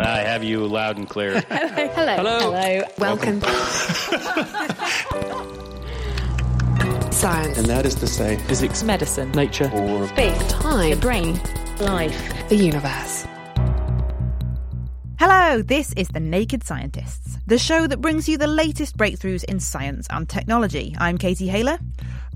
I have you loud and clear. Hello. Hello. Hello. Welcome. Science. And that is to say, Physics. Medicine. Nature. or Space. Time. The brain. Life. The universe. Hello, this is The Naked Scientists, the show that brings you the latest breakthroughs in science and technology. I'm Katie Haylor.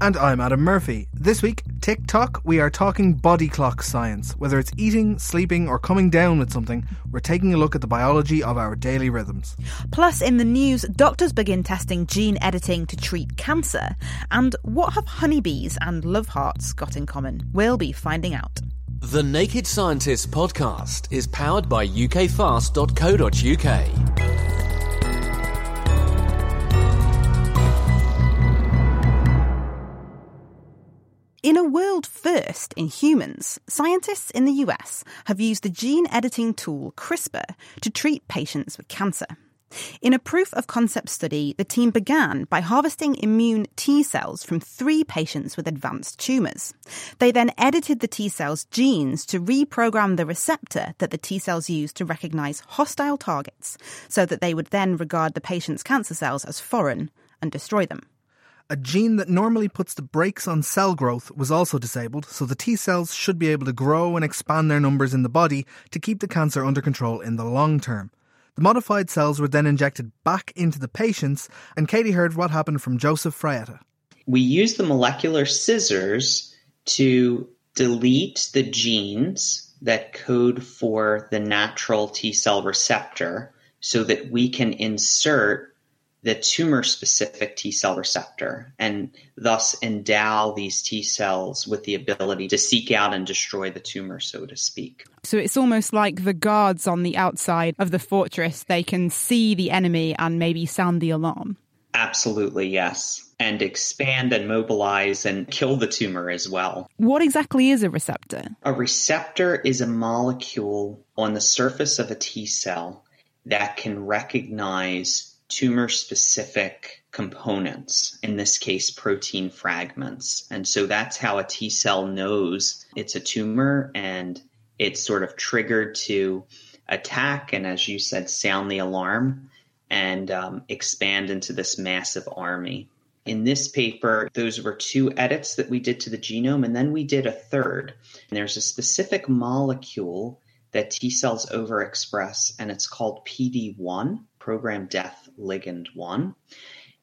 And I'm Adam Murphy. This week, tick tock, we are talking body clock science. Whether it's eating, sleeping, or coming down with something, we're taking a look at the biology of our daily rhythms. Plus, in the news, doctors begin testing gene editing to treat cancer. And what have honeybees and love hearts got in common? We'll be finding out. The Naked Scientists podcast is powered by ukfast.co.uk. In a world first in humans, scientists in the US have used the gene editing tool CRISPR to treat patients with cancer. In a proof of concept study, the team began by harvesting immune T cells from three patients with advanced tumours. They then edited the T cells' genes to reprogram the receptor that the T cells use to recognise hostile targets, so that they would then regard the patient's cancer cells as foreign and destroy them. A gene that normally puts the brakes on cell growth was also disabled, so the T cells should be able to grow and expand their numbers in the body to keep the cancer under control in the long term. The modified cells were then injected back into the patients, and Katie heard what happened from Joseph Fraietta. we use the molecular scissors to delete the genes that code for the natural T cell receptor so that we can insert the tumor specific T cell receptor and thus endow these T cells with the ability to seek out and destroy the tumor, so to speak. So it's almost like the guards on the outside of the fortress. They can see the enemy and maybe sound the alarm. Absolutely, yes. And expand and mobilize and kill the tumor as well. What exactly is a receptor? A receptor is a molecule on the surface of a T cell that can recognize tumor specific components, in this case, protein fragments. And so that's how a T cell knows it's a tumor and it's sort of triggered to attack and, as you said, sound the alarm and um, expand into this massive army. In this paper, those were two edits that we did to the genome, and then we did a third. And there's a specific molecule that T cells overexpress, and it's called PD1, program death ligand 1.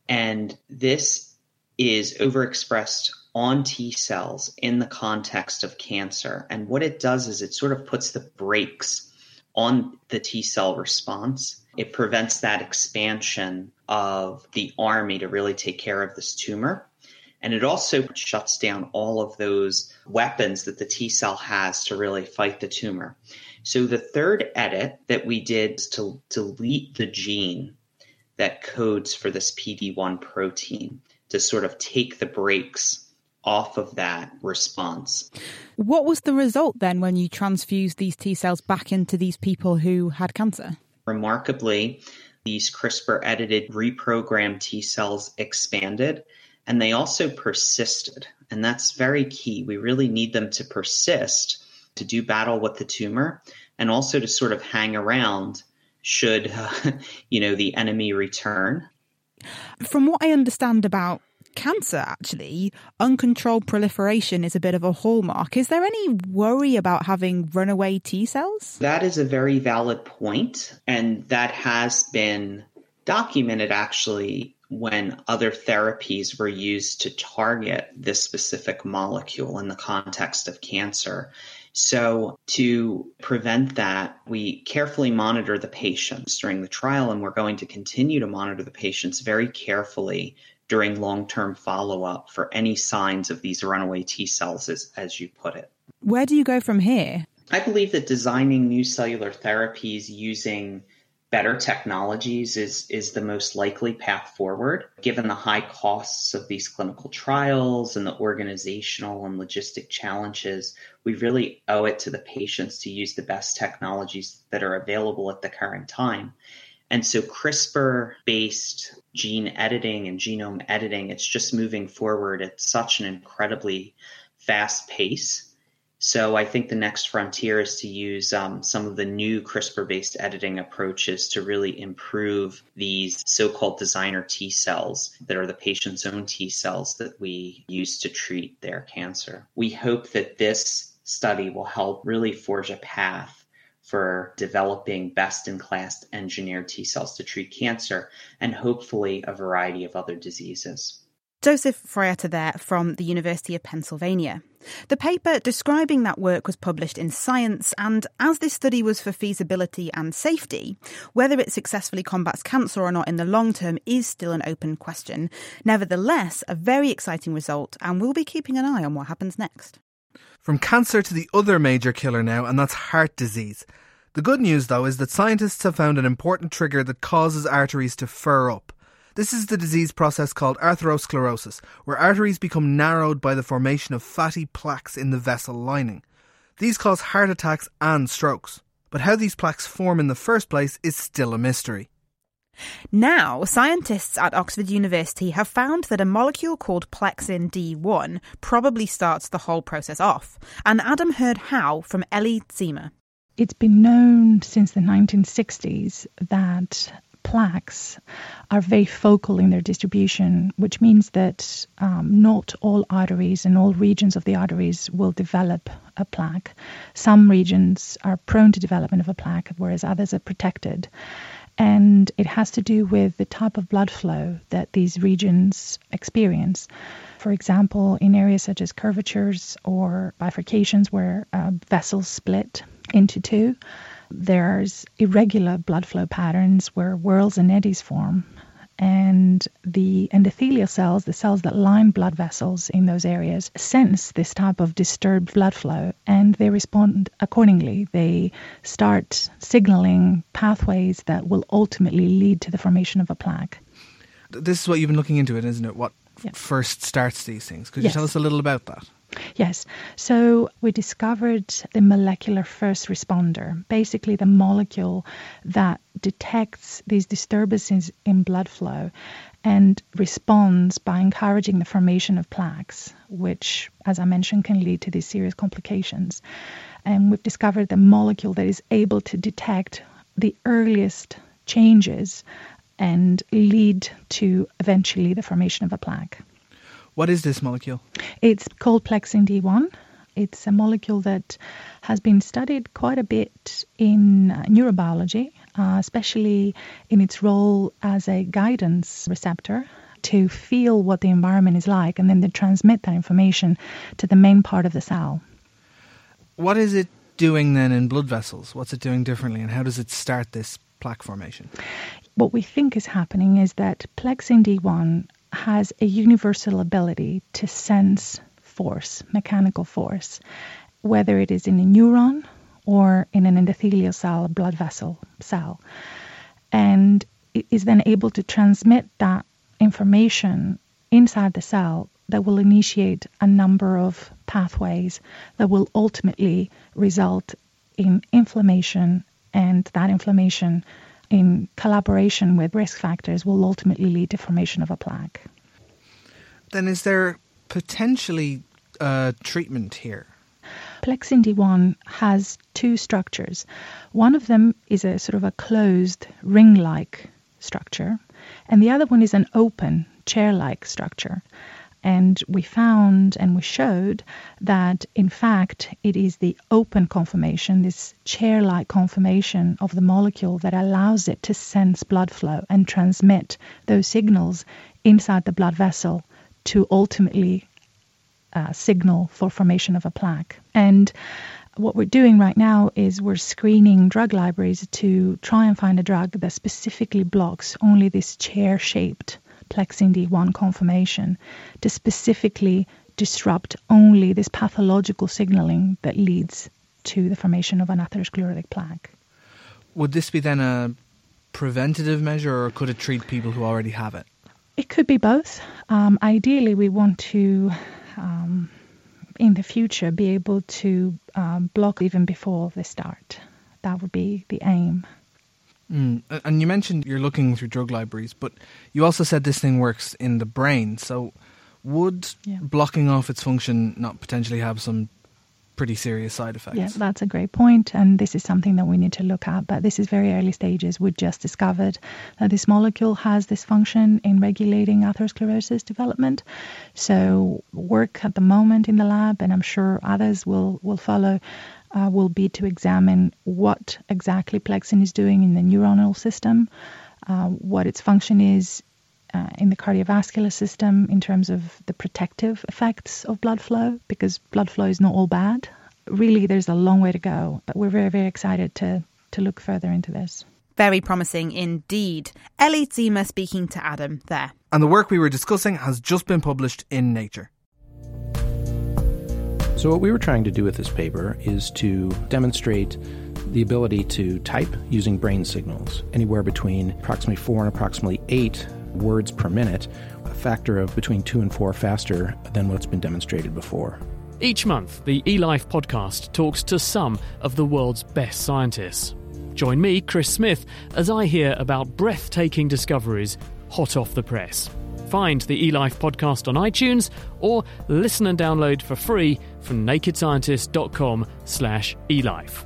And this is overexpressed on T cells in the context of cancer. And what it does is it sort of puts the brakes on the T cell response. It prevents that expansion of the army to really take care of this tumor. And it also shuts down all of those weapons that the T cell has to really fight the tumor. So the third edit that we did is to delete the gene that codes for this PD1 protein to sort of take the brakes off of that response. What was the result then when you transfused these T cells back into these people who had cancer? Remarkably, these CRISPR edited reprogrammed T cells expanded and they also persisted. And that's very key. We really need them to persist to do battle with the tumor and also to sort of hang around should uh, you know the enemy return. From what I understand about cancer, actually, uncontrolled proliferation is a bit of a hallmark. Is there any worry about having runaway T cells? That is a very valid point, and that has been documented actually when other therapies were used to target this specific molecule in the context of cancer. So, to prevent that, we carefully monitor the patients during the trial, and we're going to continue to monitor the patients very carefully during long term follow up for any signs of these runaway T cells, as, as you put it. Where do you go from here? I believe that designing new cellular therapies using better technologies is, is the most likely path forward. Given the high costs of these clinical trials and the organizational and logistic challenges, we really owe it to the patients to use the best technologies that are available at the current time. And so CRISPR based gene editing and genome editing, it's just moving forward at such an incredibly fast pace so I think the next frontier is to use um, some of the new CRISPR-based editing approaches to really improve these so-called designer T cells that are the patient's own T cells that we use to treat their cancer. We hope that this study will help really forge a path for developing best in class engineered T cells to treat cancer and hopefully a variety of other diseases. Joseph Fraietta there from the University of Pennsylvania. The paper describing that work was published in Science, and as this study was for feasibility and safety, whether it successfully combats cancer or not in the long term is still an open question. Nevertheless, a very exciting result, and we'll be keeping an eye on what happens next. From cancer to the other major killer now, and that's heart disease. The good news, though, is that scientists have found an important trigger that causes arteries to fur up. This is the disease process called atherosclerosis, where arteries become narrowed by the formation of fatty plaques in the vessel lining. These cause heart attacks and strokes. But how these plaques form in the first place is still a mystery. Now, scientists at Oxford University have found that a molecule called plexin D1 probably starts the whole process off. And Adam heard how from Ellie Tzima. It's been known since the 1960s that plaques are very focal in their distribution, which means that um, not all arteries and all regions of the arteries will develop a plaque. Some regions are prone to development of a plaque, whereas others are protected. And it has to do with the type of blood flow that these regions experience. For example, in areas such as curvatures or bifurcations where uh, vessels split into two, there's irregular blood flow patterns where whirls and eddies form. And the endothelial cells, the cells that line blood vessels in those areas, sense this type of disturbed blood flow and they respond accordingly. They start signaling pathways that will ultimately lead to the formation of a plaque. This is what you've been looking into, it, isn't it? What yeah. first starts these things? Could yes. you tell us a little about that? Yes. So we discovered the molecular first responder, basically the molecule that detects these disturbances in blood flow and responds by encouraging the formation of plaques, which, as I mentioned, can lead to these serious complications. And we've discovered the molecule that is able to detect the earliest changes and lead to eventually the formation of a plaque. What is this molecule? It's called plexin D1. It's a molecule that has been studied quite a bit in uh, neurobiology, uh, especially in its role as a guidance receptor to feel what the environment is like and then to transmit that information to the main part of the cell. What is it doing then in blood vessels? What's it doing differently and how does it start this plaque formation? What we think is happening is that plexin D1 has a universal ability to sense force, mechanical force, whether it is in a neuron or in an endothelial cell, blood vessel cell. And is then able to transmit that information inside the cell that will initiate a number of pathways that will ultimately result in inflammation, and that inflammation in collaboration with risk factors will ultimately lead to formation of a plaque. Then is there potentially a treatment here? Plexin D1 has two structures. One of them is a sort of a closed ring-like structure, and the other one is an open chair-like structure. And we found and we showed that, in fact, it is the open conformation, this chair like conformation of the molecule, that allows it to sense blood flow and transmit those signals inside the blood vessel to ultimately uh, signal for formation of a plaque. And what we're doing right now is we're screening drug libraries to try and find a drug that specifically blocks only this chair shaped plexin D1 conformation to specifically disrupt only this pathological signaling that leads to the formation of an atherosclerotic plaque. Would this be then a preventative measure, or could it treat people who already have it? It could be both. Um, ideally, we want to, um, in the future, be able to um, block even before they start. That would be the aim. Mm. And you mentioned you're looking through drug libraries, but you also said this thing works in the brain. So, would yeah. blocking off its function not potentially have some pretty serious side effects. Yeah, that's a great point, and this is something that we need to look at. But this is very early stages. We just discovered that this molecule has this function in regulating atherosclerosis development. So work at the moment in the lab, and I'm sure others will will follow. Uh, will be to examine what exactly plexin is doing in the neuronal system, uh, what its function is uh, in the cardiovascular system in terms of the protective effects of blood flow, because blood flow is not all bad. Really, there's a long way to go, but we're very, very excited to, to look further into this. Very promising indeed. Ellie Tzima speaking to Adam there. And the work we were discussing has just been published in Nature. So, what we were trying to do with this paper is to demonstrate the ability to type using brain signals, anywhere between approximately four and approximately eight words per minute, a factor of between two and four faster than what's been demonstrated before. Each month, the eLife podcast talks to some of the world's best scientists. Join me, Chris Smith, as I hear about breathtaking discoveries hot off the press. Find the eLife podcast on iTunes or listen and download for free from nakedscientist.com slash elife.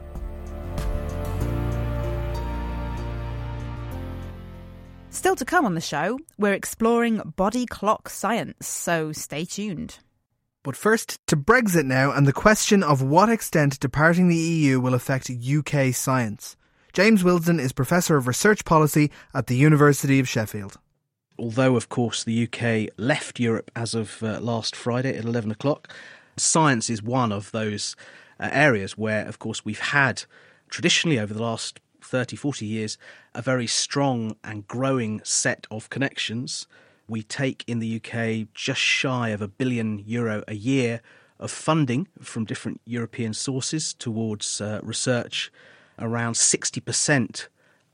Still to come on the show, we're exploring body clock science, so stay tuned. But first, to Brexit now and the question of what extent departing the EU will affect UK science. James Wilsdon is Professor of Research Policy at the University of Sheffield. Although, of course, the UK left Europe as of uh, last Friday at 11 o'clock, science is one of those uh, areas where, of course, we've had traditionally over the last 30, 40 years, a very strong and growing set of connections. We take in the UK just shy of a billion euro a year of funding from different European sources towards uh, research. Around 60%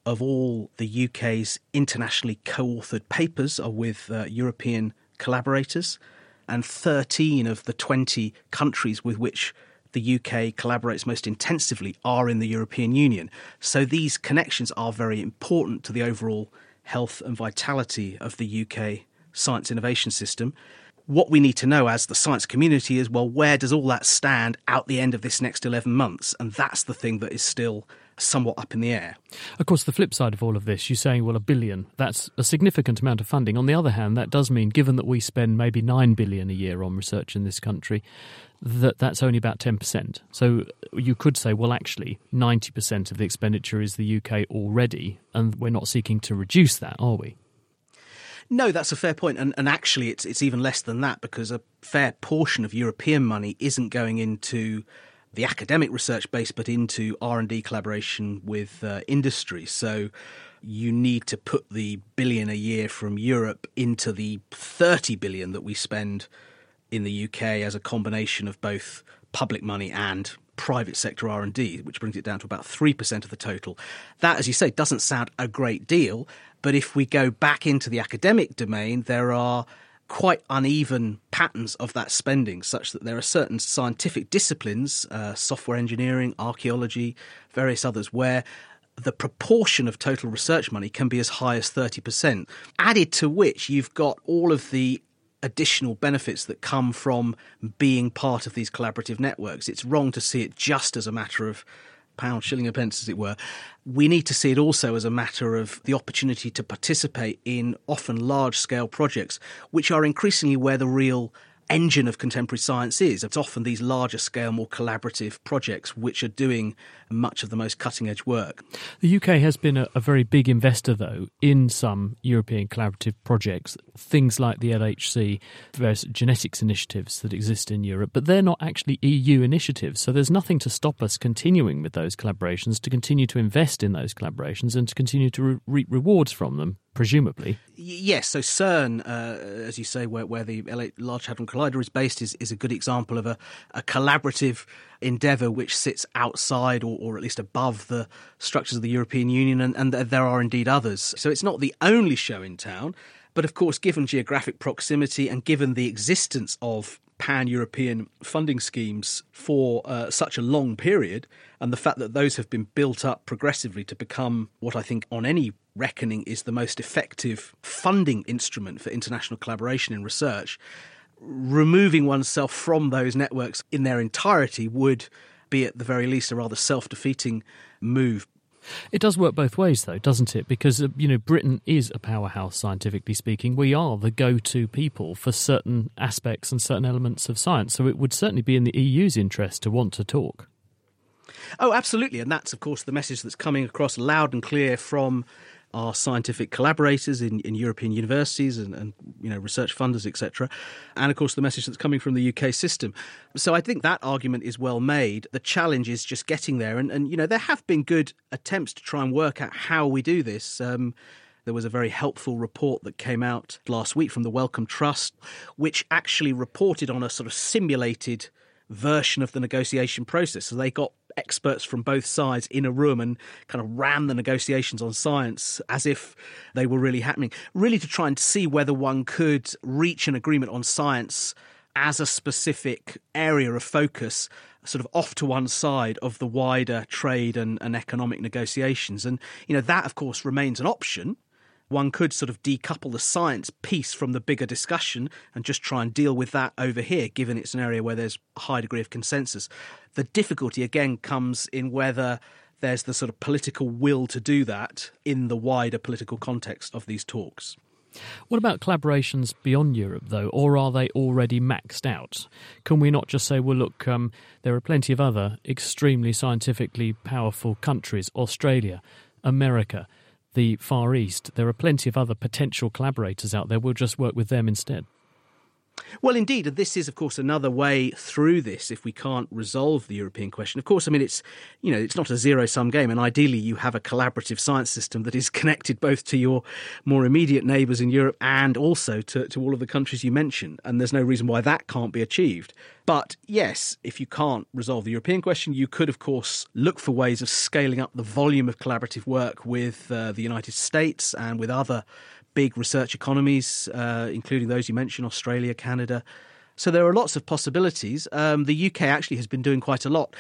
of all the UK's internationally co authored papers are with uh, European collaborators, and 13 of the 20 countries with which the UK collaborates most intensively are in the European Union. So these connections are very important to the overall health and vitality of the UK science innovation system. What we need to know as the science community is well, where does all that stand out the end of this next 11 months? And that's the thing that is still somewhat up in the air. Of course, the flip side of all of this, you're saying, well, a billion, that's a significant amount of funding. On the other hand, that does mean, given that we spend maybe 9 billion a year on research in this country, that that's only about 10%. So you could say, well, actually, 90% of the expenditure is the UK already, and we're not seeking to reduce that, are we? No, that's a fair point, and and actually, it's it's even less than that because a fair portion of European money isn't going into the academic research base, but into R and D collaboration with uh, industry. So you need to put the billion a year from Europe into the 30 billion that we spend in the UK as a combination of both public money and private sector R&D, which brings it down to about 3% of the total. That, as you say, doesn't sound a great deal, but if we go back into the academic domain, there are quite uneven patterns of that spending, such that there are certain scientific disciplines, uh, software engineering, archaeology, various others, where the proportion of total research money can be as high as 30%. Added to which, you've got all of the additional benefits that come from being part of these collaborative networks. It's wrong to see it just as a matter of pound, shilling, and pence, as it were. We need to see it also as a matter of the opportunity to participate in often large scale projects, which are increasingly where the real engine of contemporary science is. It's often these larger scale, more collaborative projects which are doing much of the most cutting edge work. The UK has been a, a, very big investor, though, in some European collaborative projects, things like the LHC, various genetics initiatives that exist in Europe, but they're not actually EU initiatives. So there's nothing to stop us continuing with those collaborations, to continue to invest in those collaborations, and to continue to re- reap rewards from them presumably. Yes, so CERN, uh, as you say, where, where the Large Hadron Collider is based, is, is a good example of a, a collaborative endeavour which sits outside or, or, at least above the structures of the European Union, and, and there are indeed others. So it's not the only show in town, but of course, given geographic proximity and given the existence of pan European funding schemes for uh, such a long period, and the fact that those have been built up progressively to become what I think, on any reckoning, is the most effective funding instrument for international collaboration in research, removing oneself from those networks in their entirety would be, at the very least, a rather self defeating move. It does work both ways, though, doesn't it? Because, uh, you know, Britain is a powerhouse, scientifically speaking. We are the go to people for certain aspects and certain elements of science. So it would certainly be in the EU's interest to want to talk. Oh, absolutely. And that's, of course, the message that's coming across loud and clear from our scientific collaborators in, in European universities and, and you know research funders, etc. And of course, the message that's coming from the UK system. So I think that argument is well made. The challenge is just getting there, and, and you know there have been good attempts to try and work out how we do this. Um, there was a very helpful report that came out last week from the Wellcome Trust, which actually reported on a sort of simulated version of the negotiation process. So they got experts from both sides in a room and kind of ran the negotiations on science as if they were really happening, really to try and see whether one could reach an agreement on science as a specific area of focus sort of off to one side of the wider trade and, and economic negotiations. And you know that of course remains an option one could sort of decouple the science piece from the bigger discussion and just try and deal with that over here, given it's an area where there's a high degree of consensus. The difficulty, again, comes in whether there's the sort of political will to do that in the wider political context of these talks. What about collaborations beyond Europe, though, or are they already maxed out? Can we not just say, well, look, um, there are plenty of other extremely scientifically powerful countries, Australia, America, the Far East, there are plenty of other potential collaborators out there. We'll just work with them instead. Well, indeed, and this is, of course, another way through this. If we can't resolve the European question, of course, I mean it's you know it's not a zero sum game, and ideally you have a collaborative science system that is connected both to your more immediate neighbours in Europe and also to, to all of the countries you mentioned. And there's no reason why that can't be achieved. But yes, if you can't resolve the European question, you could, of course, look for ways of scaling up the volume of collaborative work with uh, the United States and with other big research economies, uh, including those you mentioned, Australia, Canada. So there are lots of possibilities. Um, the UK actually has been doing quite a lot,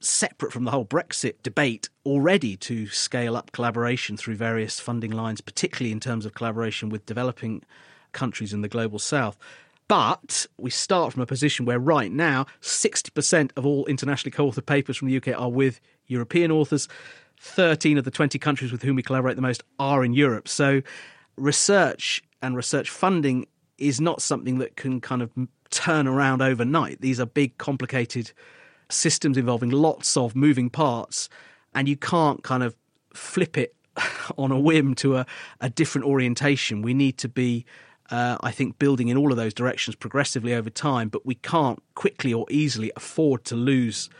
separate from the whole Brexit debate, already to scale up collaboration through various funding lines, particularly in terms of collaboration with developing countries in the global south. But we start from a position where right now 60% of all internationally co authored papers from the UK are with European authors. 13 of the 20 countries with whom we collaborate the most are in Europe. So research and research funding is not something that can kind of turn around overnight. These are big, complicated systems involving lots of moving parts, and you can't kind of flip it on a whim to a, a different orientation. We need to be, uh, I think, building in all of those directions progressively over time, but we can't quickly or easily afford to lose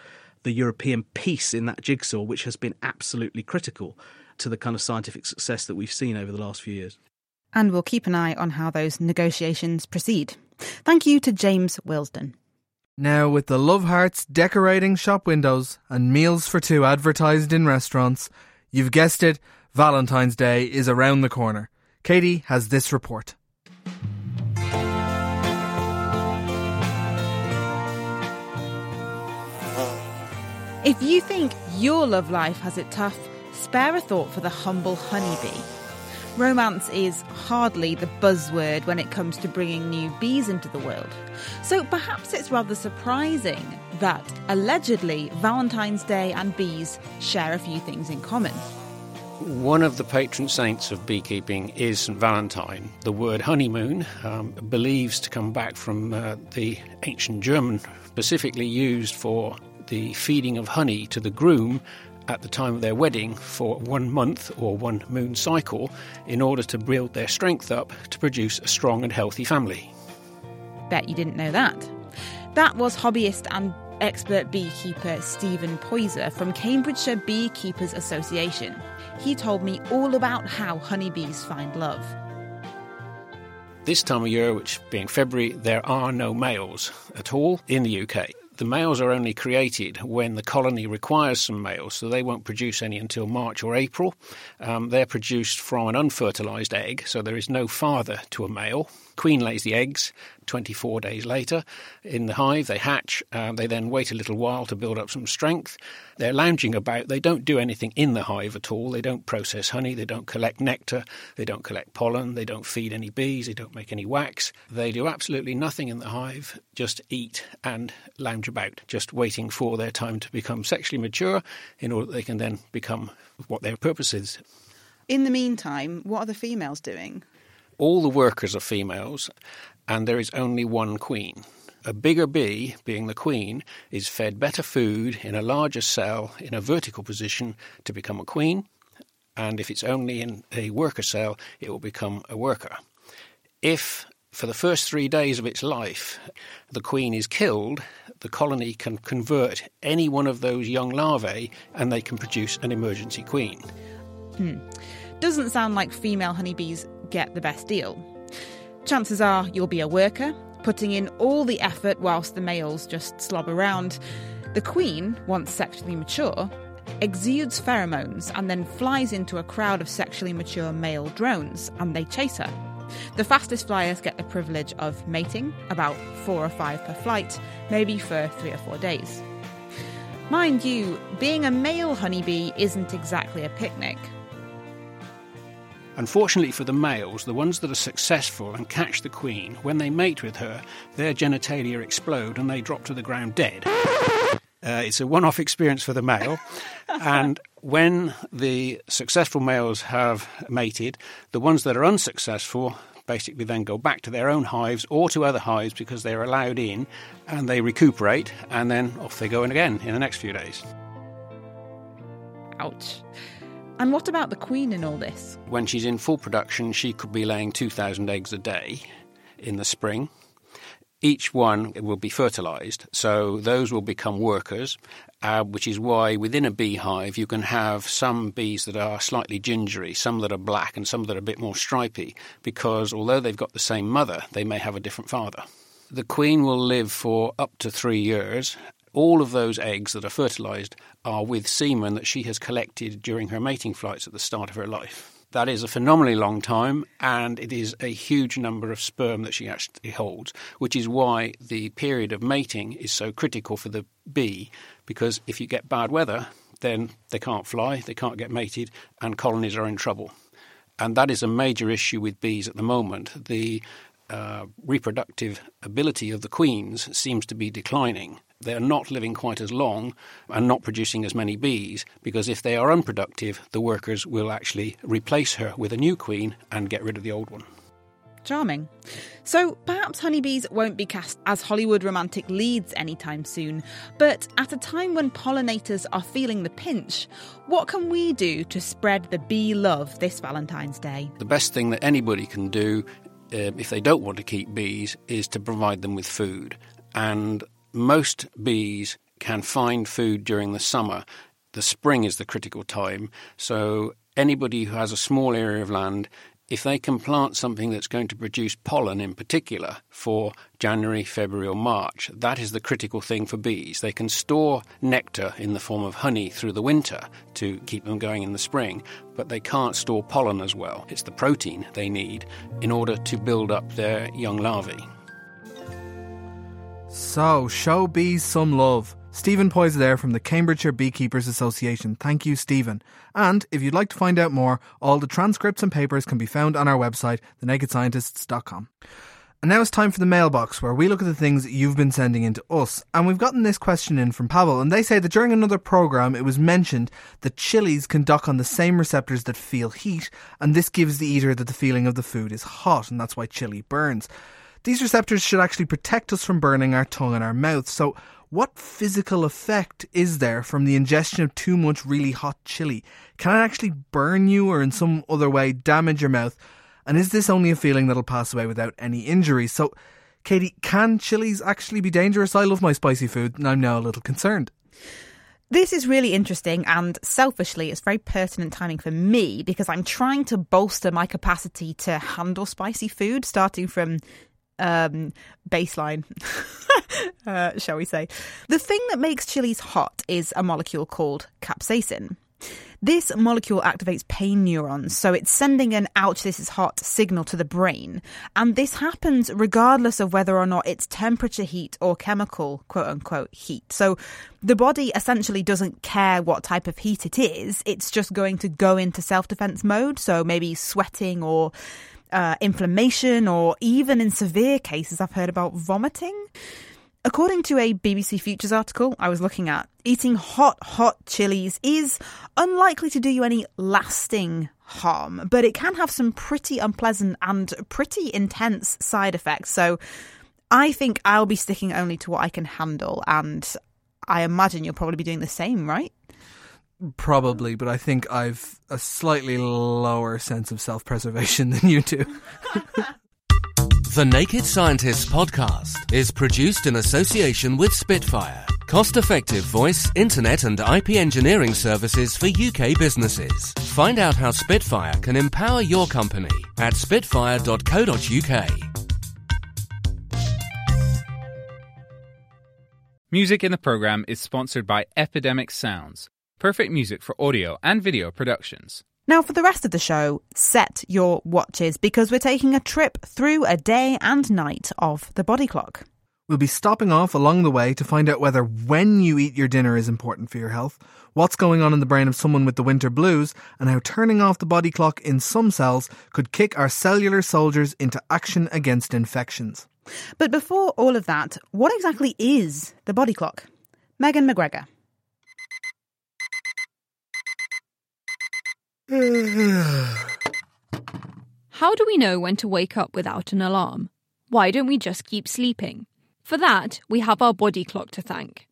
the European piece in that jigsaw, which has been absolutely critical to the kind of scientific success that we've seen over the last few years. And we'll keep an eye on how those negotiations proceed. Thank you to James Wilsdon. Now, with the Love Hearts decorating shop windows and meals for two advertised in restaurants, you've guessed it, Valentine's Day is around the corner. Katie has this report. If you think your love life has it tough, spare a thought for the humble honeybee. Romance is hardly the buzzword when it comes to bringing new bees into the world. So perhaps it's rather surprising that allegedly Valentine's Day and bees share a few things in common. One of the patron saints of beekeeping is St. Valentine. The word honeymoon um, believes to come back from uh, the ancient German, specifically used for the feeding of honey to the groom at the time of their wedding for one month or one moon cycle in order to build their strength up to produce a strong and healthy family. Bet you didn't know that. That was hobbyist and expert beekeeper Stephen Poyser from Cambridgeshire Beekeepers Association. He told me all about how honeybees find love. This time of year, which being February, there are no males at all in the UK. The males are only created when the colony requires some males, so they won't produce any until March or April. Um, they're produced from an unfertilized egg, so there is no father to a male. Queen lays the eggs 24 days later in the hive. They hatch. They then wait a little while to build up some strength. They're lounging about. They don't do anything in the hive at all. They don't process honey. They don't collect nectar. They don't collect pollen. They don't feed any bees. They don't make any wax. They do absolutely nothing in the hive, just eat and lounge about, just waiting for their time to become sexually mature in order that they can then become what their purpose is. In the meantime, what are the females doing? all the workers are females, and there is only one queen. A bigger bee, being the queen, is fed better food in a larger cell in a vertical position to become a queen, and if it's only in a worker cell, it will become a worker. If for the first three days of its life the queen is killed, the colony can convert any one of those young larvae and they can produce an emergency queen. Hmm. Doesn't sound like female honeybees get the best deal. Chances are you'll be a worker, putting in all the effort whilst the males just slob around. The queen, once sexually mature, exudes pheromones and then flies into a crowd of sexually mature male drones, and they chase her. The fastest flyers get the privilege of mating, about four or five per flight, maybe for three or four days. Mind you, being a male honeybee isn't exactly a picnic. Unfortunately for the males, the ones that are successful and catch the queen, when they mate with her, their genitalia explode and they drop to the ground dead. Uh, it's a one off experience for the male. and when the successful males have mated, the ones that are unsuccessful basically then go back to their own hives or to other hives because they're allowed in and they recuperate and then off they go in again in the next few days. Ouch. And what about the queen in all this? When she's in full production, she could be laying 2,000 eggs a day in the spring. Each one will be fertilized, so those will become workers, uh, which is why within a beehive you can have some bees that are slightly gingery, some that are black, and some that are a bit more stripy, because although they've got the same mother, they may have a different father. The queen will live for up to three years, all of those eggs that are fertilized are with semen that she has collected during her mating flights at the start of her life. That is a phenomenally long time, and it is a huge number of sperm that she actually holds, which is why the period of mating is so critical for the bee, because if you get bad weather, then they can't fly, they can't get mated, and colonies are in trouble. And that is a major issue with bees at the moment. The uh, reproductive ability of the queens seems to be declining they're not living quite as long and not producing as many bees because if they are unproductive, the workers will actually replace her with a new queen and get rid of the old one. Charming. So perhaps honeybees won't be cast as Hollywood romantic leads anytime soon, but at a time when pollinators are feeling the pinch, what can we do to spread the bee love this Valentine's Day? The best thing that anybody can do uh, if they don't want to keep bees is to provide them with food. And most bees can find food during the summer. The spring is the critical time. So, anybody who has a small area of land, if they can plant something that's going to produce pollen in particular for January, February, or March, that is the critical thing for bees. They can store nectar in the form of honey through the winter to keep them going in the spring, but they can't store pollen as well. It's the protein they need in order to build up their young larvae. So, show bees some love. Stephen Poyser there from the Cambridgeshire Beekeepers Association. Thank you, Stephen. And if you'd like to find out more, all the transcripts and papers can be found on our website, thenakedscientists.com. And now it's time for the mailbox, where we look at the things you've been sending in to us. And we've gotten this question in from Pavel, and they say that during another programme it was mentioned that chilies can dock on the same receptors that feel heat, and this gives the eater that the feeling of the food is hot, and that's why chili burns. These receptors should actually protect us from burning our tongue and our mouth. So, what physical effect is there from the ingestion of too much really hot chili? Can it actually burn you or in some other way damage your mouth? And is this only a feeling that'll pass away without any injury? So, Katie, can chilies actually be dangerous? I love my spicy food and I'm now a little concerned. This is really interesting, and selfishly, it's very pertinent timing for me because I'm trying to bolster my capacity to handle spicy food, starting from um, baseline, uh, shall we say. The thing that makes chilies hot is a molecule called capsaicin. This molecule activates pain neurons, so it's sending an ouch, this is hot signal to the brain. And this happens regardless of whether or not it's temperature heat or chemical, quote unquote, heat. So the body essentially doesn't care what type of heat it is, it's just going to go into self defense mode. So maybe sweating or uh, inflammation, or even in severe cases, I've heard about vomiting. According to a BBC Futures article I was looking at, eating hot, hot chilies is unlikely to do you any lasting harm, but it can have some pretty unpleasant and pretty intense side effects. So I think I'll be sticking only to what I can handle, and I imagine you'll probably be doing the same, right? Probably, but I think I've a slightly lower sense of self preservation than you do. The Naked Scientists podcast is produced in association with Spitfire, cost effective voice, internet, and IP engineering services for UK businesses. Find out how Spitfire can empower your company at spitfire.co.uk. Music in the program is sponsored by Epidemic Sounds, perfect music for audio and video productions. Now, for the rest of the show, set your watches because we're taking a trip through a day and night of the body clock. We'll be stopping off along the way to find out whether when you eat your dinner is important for your health, what's going on in the brain of someone with the winter blues, and how turning off the body clock in some cells could kick our cellular soldiers into action against infections. But before all of that, what exactly is the body clock? Megan McGregor. How do we know when to wake up without an alarm? Why don't we just keep sleeping? For that, we have our body clock to thank.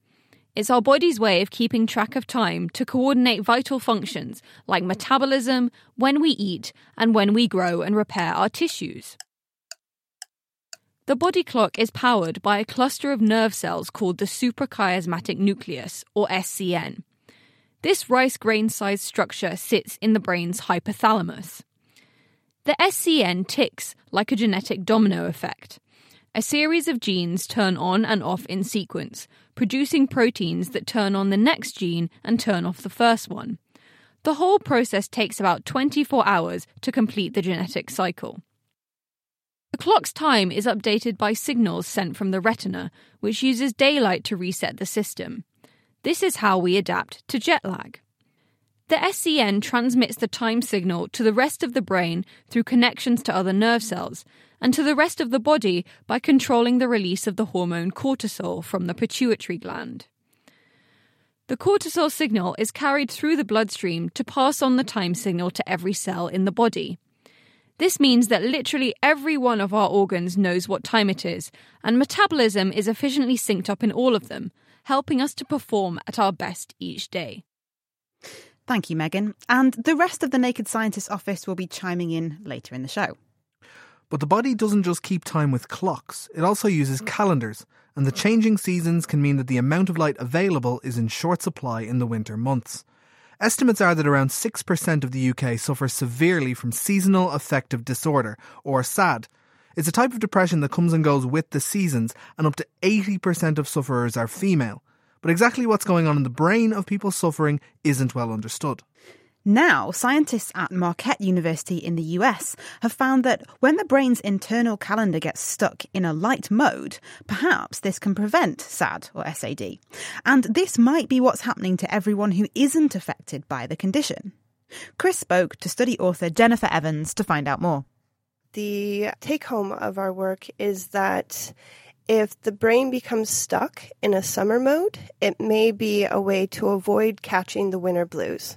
It's our body's way of keeping track of time to coordinate vital functions like metabolism, when we eat, and when we grow and repair our tissues. The body clock is powered by a cluster of nerve cells called the suprachiasmatic nucleus, or SCN. This rice grain sized structure sits in the brain's hypothalamus. The SCN ticks like a genetic domino effect. A series of genes turn on and off in sequence, producing proteins that turn on the next gene and turn off the first one. The whole process takes about 24 hours to complete the genetic cycle. The clock's time is updated by signals sent from the retina, which uses daylight to reset the system. This is how we adapt to jet lag. The SCN transmits the time signal to the rest of the brain through connections to other nerve cells, and to the rest of the body by controlling the release of the hormone cortisol from the pituitary gland. The cortisol signal is carried through the bloodstream to pass on the time signal to every cell in the body. This means that literally every one of our organs knows what time it is, and metabolism is efficiently synced up in all of them, helping us to perform at our best each day. Thank you, Megan. And the rest of the Naked Scientist office will be chiming in later in the show. But the body doesn't just keep time with clocks, it also uses calendars, and the changing seasons can mean that the amount of light available is in short supply in the winter months. Estimates are that around 6% of the UK suffer severely from seasonal affective disorder, or SAD, it's a type of depression that comes and goes with the seasons, and up to 80% of sufferers are female. But exactly what's going on in the brain of people suffering isn't well understood. Now, scientists at Marquette University in the US have found that when the brain's internal calendar gets stuck in a light mode, perhaps this can prevent SAD or SAD. And this might be what's happening to everyone who isn't affected by the condition. Chris spoke to study author Jennifer Evans to find out more. The take home of our work is that if the brain becomes stuck in a summer mode, it may be a way to avoid catching the winter blues.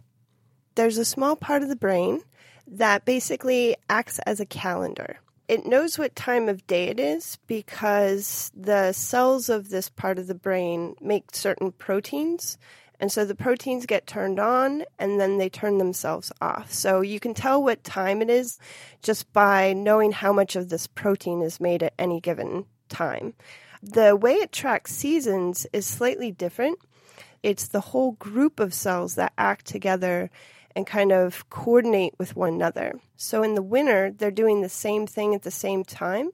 There's a small part of the brain that basically acts as a calendar. It knows what time of day it is because the cells of this part of the brain make certain proteins and so the proteins get turned on and then they turn themselves off. So you can tell what time it is just by knowing how much of this protein is made at any given time. The way it tracks seasons is slightly different. It's the whole group of cells that act together and kind of coordinate with one another. So in the winter, they're doing the same thing at the same time.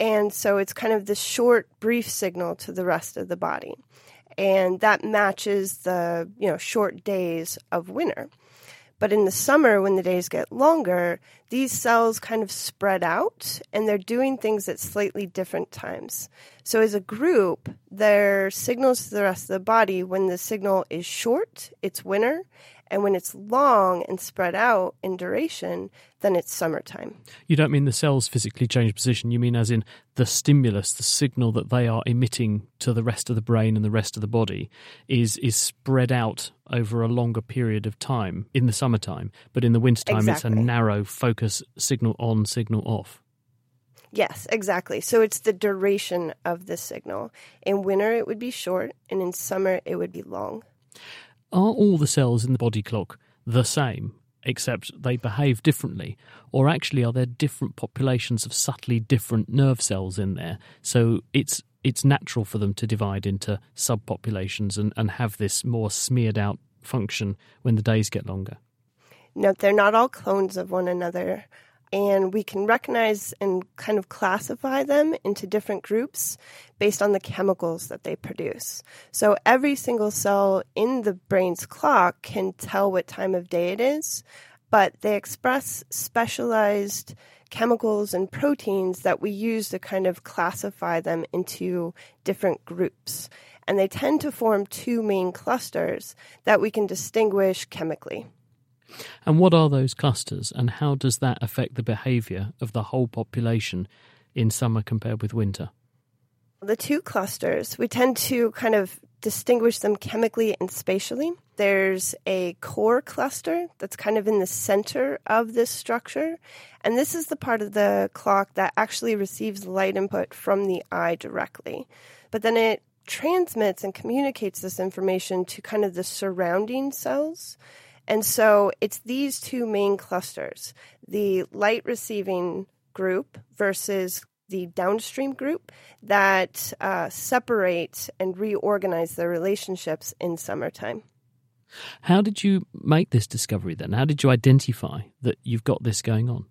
And so it's kind of this short, brief signal to the rest of the body. And that matches the, you know, short days of winter. But in the summer, when the days get longer, these cells kind of spread out and they're doing things at slightly different times. So, as a group, their signals to the rest of the body when the signal is short, it's winter, and when it's long and spread out in duration, then it's summertime. You don't mean the cells physically change position, you mean as in the stimulus, the signal that they are emitting to the rest of the brain and the rest of the body is is spread out over a longer period of time in the summertime, but in the wintertime exactly. it's a narrow focus signal on, signal off. Yes, exactly. So it's the duration of the signal. In winter, it would be short, and in summer, it would be long. Are all the cells in the body clock the same, except they behave differently? Or actually, are there different populations of subtly different nerve cells in there? So it's it's natural for them to divide into subpopulations and, and have this more smeared out function when the days get longer. No, they're not all clones of one another and we can recognize and kind of classify them into different groups based on the chemicals that they produce. So every single cell in the brain's clock can tell what time of day it is, but they express specialized chemicals and proteins that we use to kind of classify them into different groups. And they tend to form two main clusters that we can distinguish chemically. And what are those clusters, and how does that affect the behaviour of the whole population in summer compared with winter? The two clusters, we tend to kind of distinguish them chemically and spatially. There's a core cluster that's kind of in the center of this structure, and this is the part of the clock that actually receives light input from the eye directly. But then it transmits and communicates this information to kind of the surrounding cells. And so it's these two main clusters the light receiving group versus the downstream group that uh, separate and reorganize their relationships in summertime. How did you make this discovery then? How did you identify that you've got this going on?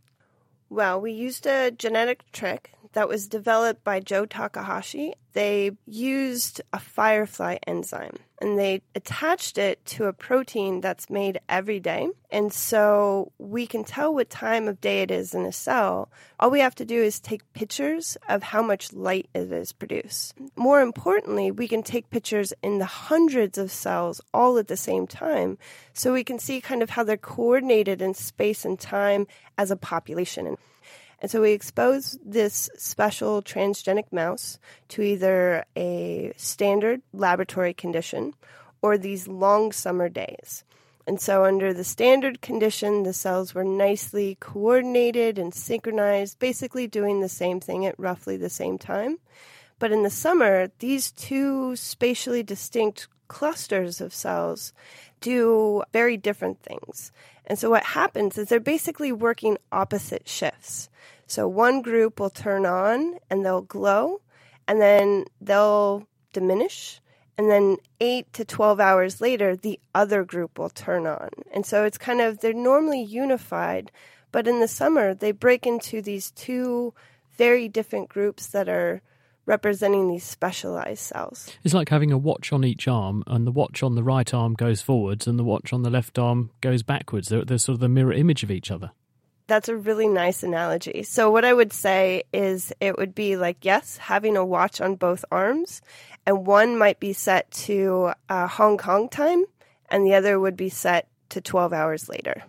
Well, we used a genetic trick that was developed by Joe Takahashi. They used a firefly enzyme and they attached it to a protein that's made every day. And so we can tell what time of day it is in a cell. All we have to do is take pictures of how much light it is produced. More importantly, we can take pictures in the hundreds of cells all at the same time so we can see kind of how they're coordinated in space and time as a population. And so we expose this special transgenic mouse to either a standard laboratory condition or these long summer days. And so, under the standard condition, the cells were nicely coordinated and synchronized, basically doing the same thing at roughly the same time. But in the summer, these two spatially distinct clusters of cells do very different things. And so what happens is they're basically working opposite shifts. So one group will turn on and they'll glow, and then they'll diminish. And then eight to 12 hours later, the other group will turn on. And so it's kind of, they're normally unified, but in the summer, they break into these two very different groups that are representing these specialized cells. It's like having a watch on each arm, and the watch on the right arm goes forwards, and the watch on the left arm goes backwards. They're, they're sort of the mirror image of each other. That's a really nice analogy. So, what I would say is it would be like, yes, having a watch on both arms, and one might be set to uh, Hong Kong time, and the other would be set to 12 hours later.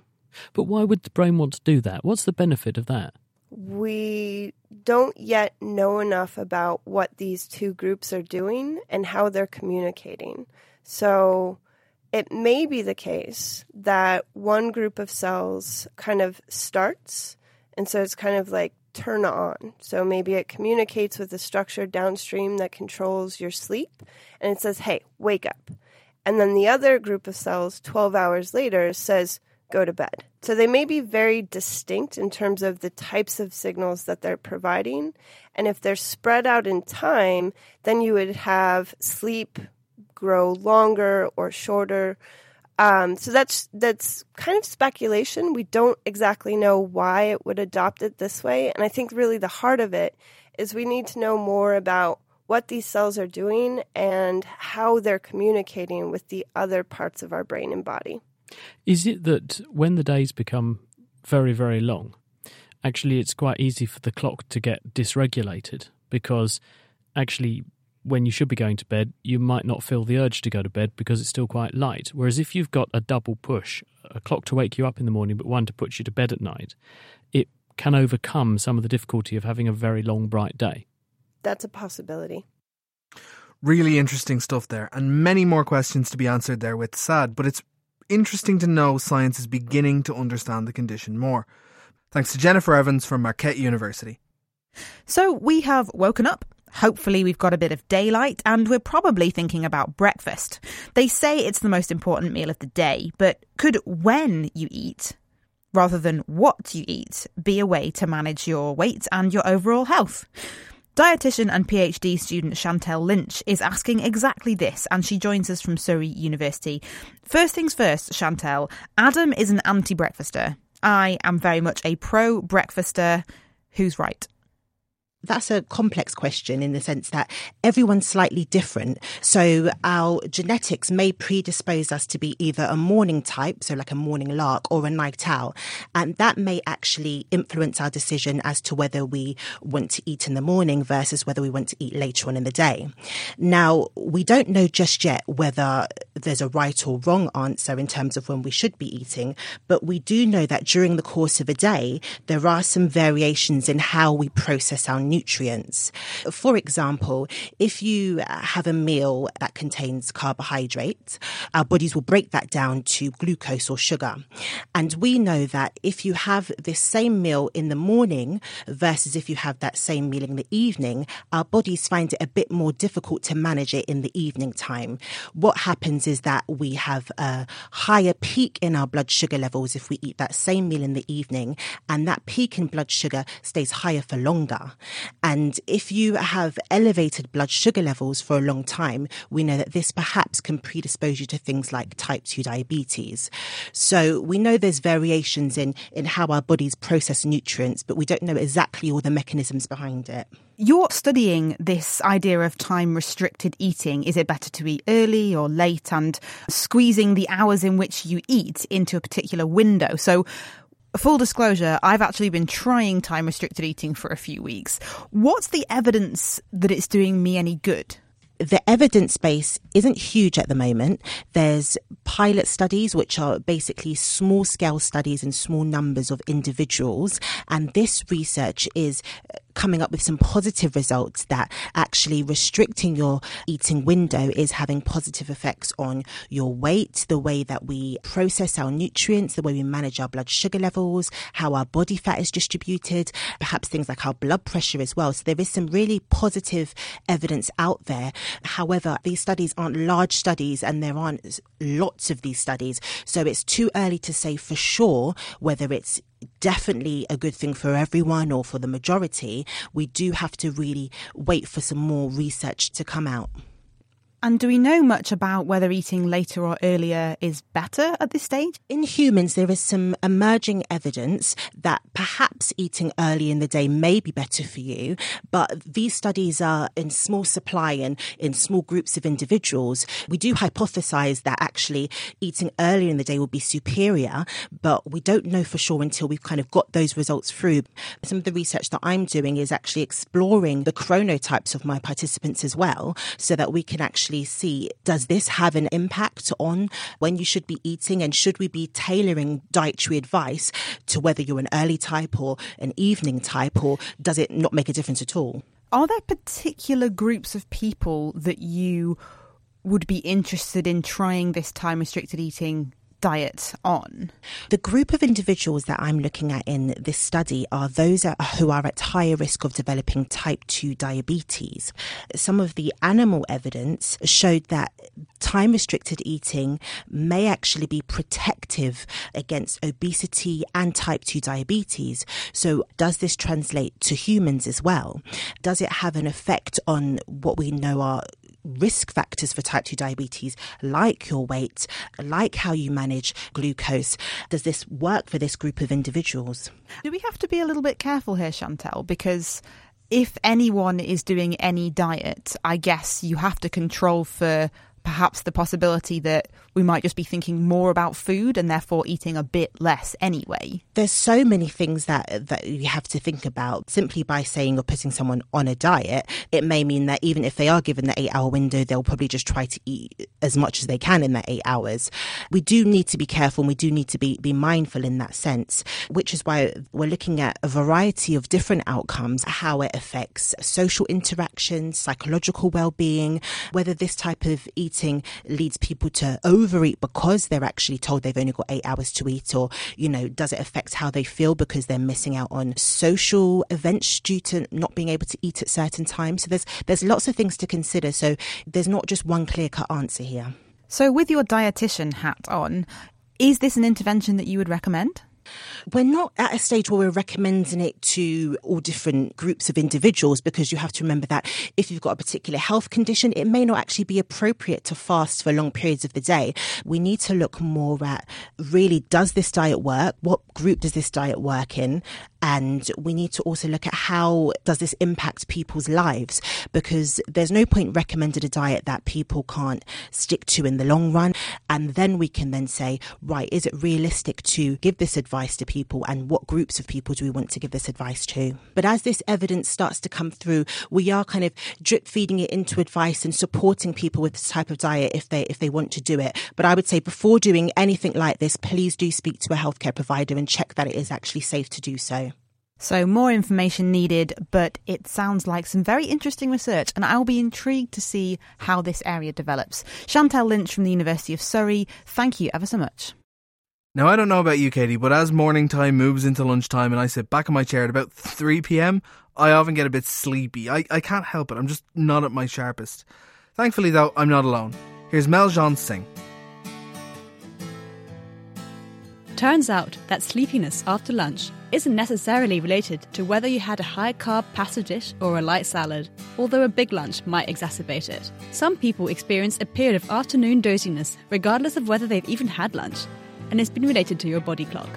But why would the brain want to do that? What's the benefit of that? We don't yet know enough about what these two groups are doing and how they're communicating. So it may be the case that one group of cells kind of starts, and so it's kind of like turn on. So maybe it communicates with a structure downstream that controls your sleep, and it says, hey, wake up. And then the other group of cells, 12 hours later, says, go to bed. So they may be very distinct in terms of the types of signals that they're providing. And if they're spread out in time, then you would have sleep grow longer or shorter. Um, so that's that's kind of speculation. We don't exactly know why it would adopt it this way, and I think really the heart of it is we need to know more about what these cells are doing and how they're communicating with the other parts of our brain and body. Is it that when the days become very, very long, actually it's quite easy for the clock to get dysregulated because actually when you should be going to bed, you might not feel the urge to go to bed because it's still quite light. Whereas if you've got a double push, a clock to wake you up in the morning, but one to put you to bed at night, it can overcome some of the difficulty of having a very long, bright day. That's a possibility. Really interesting stuff there, and many more questions to be answered there with SAD, but it's interesting to know science is beginning to understand the condition more. Thanks to Jennifer Evans from Marquette University. So we have woken up. Hopefully, we've got a bit of daylight and we're probably thinking about breakfast. They say it's the most important meal of the day, but could when you eat, rather than what you eat, be a way to manage your weight and your overall health? Dietitian and PhD student Chantel Lynch is asking exactly this, and she joins us from Surrey University. First things first, Chantel, Adam is an anti breakfaster. I am very much a pro breakfaster. Who's right? That's a complex question in the sense that everyone's slightly different. So our genetics may predispose us to be either a morning type, so like a morning lark or a night owl. And that may actually influence our decision as to whether we want to eat in the morning versus whether we want to eat later on in the day. Now, we don't know just yet whether there's a right or wrong answer in terms of when we should be eating, but we do know that during the course of a day, there are some variations in how we process our nutrients. For example, if you have a meal that contains carbohydrates, our bodies will break that down to glucose or sugar. And we know that if you have this same meal in the morning versus if you have that same meal in the evening, our bodies find it a bit more difficult to manage it in the evening time. What happens is that we have a higher peak in our blood sugar levels if we eat that same meal in the evening, and that peak in blood sugar stays higher for longer. And if you have elevated blood sugar levels for a long time, we know that this perhaps can predispose you to things like type 2 diabetes. So we know there's variations in, in how our bodies process nutrients, but we don't know exactly all the mechanisms behind it. You're studying this idea of time restricted eating. Is it better to eat early or late and squeezing the hours in which you eat into a particular window? So, Full disclosure, I've actually been trying time restricted eating for a few weeks. What's the evidence that it's doing me any good? the evidence base isn't huge at the moment. There's pilot studies, which are basically small scale studies in small numbers of individuals. And this research is coming up with some positive results that actually restricting your eating window is having positive effects on your weight, the way that we process our nutrients, the way we manage our blood sugar levels, how our body fat is distributed, perhaps things like our blood pressure as well. So there is some really positive evidence out there. However, these studies aren't large studies and there aren't lots of these studies. So it's too early to say for sure whether it's definitely a good thing for everyone or for the majority, we do have to really wait for some more research to come out. And do we know much about whether eating later or earlier is better at this stage? In humans, there is some emerging evidence that perhaps eating early in the day may be better for you, but these studies are in small supply and in small groups of individuals. We do hypothesize that actually eating earlier in the day will be superior, but we don't know for sure until we've kind of got those results through. Some of the research that I'm doing is actually exploring the chronotypes of my participants as well, so that we can actually actually see does this have an impact on when you should be eating and should we be tailoring dietary advice to whether you're an early type or an evening type or does it not make a difference at all? Are there particular groups of people that you would be interested in trying this time restricted eating diet on? The group of individuals that I'm looking at in this study are those who are at higher risk of developing type 2 diabetes. Some of the animal evidence showed that time restricted eating may actually be protective against obesity and type 2 diabetes. So, does this translate to humans as well? Does it have an effect on what we know are risk factors for type 2 diabetes, like your weight, like how you manage glucose? Does this work for this group of individuals? Do we have to be a little bit careful here, Chantel? Because if anyone is doing any diet, I guess you have to control for perhaps the possibility that we might just be thinking more about food and therefore eating a bit less anyway. There's so many things that that you have to think about simply by saying or putting someone on a diet. It may mean that even if they are given the 8-hour window, they'll probably just try to eat as much as they can in that 8 hours. We do need to be careful and we do need to be be mindful in that sense, which is why we're looking at a variety of different outcomes, how it affects social interactions, psychological well-being, whether this type of eating leads people to overeat because they're actually told they've only got eight hours to eat, or, you know, does it affect how they feel because they're missing out on social events due to not being able to eat at certain times? So there's there's lots of things to consider. So there's not just one clear cut answer here. So with your dietitian hat on, is this an intervention that you would recommend? We're not at a stage where we're recommending it to all different groups of individuals because you have to remember that if you've got a particular health condition, it may not actually be appropriate to fast for long periods of the day. We need to look more at really does this diet work? What group does this diet work in? And we need to also look at how does this impact people's lives because there's no point recommending a diet that people can't stick to in the long run. And then we can then say, right, is it realistic to give this advice to people and what groups of people do we want to give this advice to? But as this evidence starts to come through, we are kind of drip feeding it into advice and supporting people with this type of diet if they if they want to do it. But I would say before doing anything like this, please do speak to a healthcare provider and check that it is actually safe to do so. So, more information needed, but it sounds like some very interesting research, and I'll be intrigued to see how this area develops. Chantel Lynch from the University of Surrey, thank you ever so much. Now, I don't know about you, Katie, but as morning time moves into lunchtime and I sit back in my chair at about 3 pm, I often get a bit sleepy. I, I can't help it, I'm just not at my sharpest. Thankfully, though, I'm not alone. Here's Mel Jean Singh. Turns out that sleepiness after lunch isn't necessarily related to whether you had a high carb pasta dish or a light salad, although a big lunch might exacerbate it. Some people experience a period of afternoon doziness regardless of whether they've even had lunch, and it's been related to your body clock.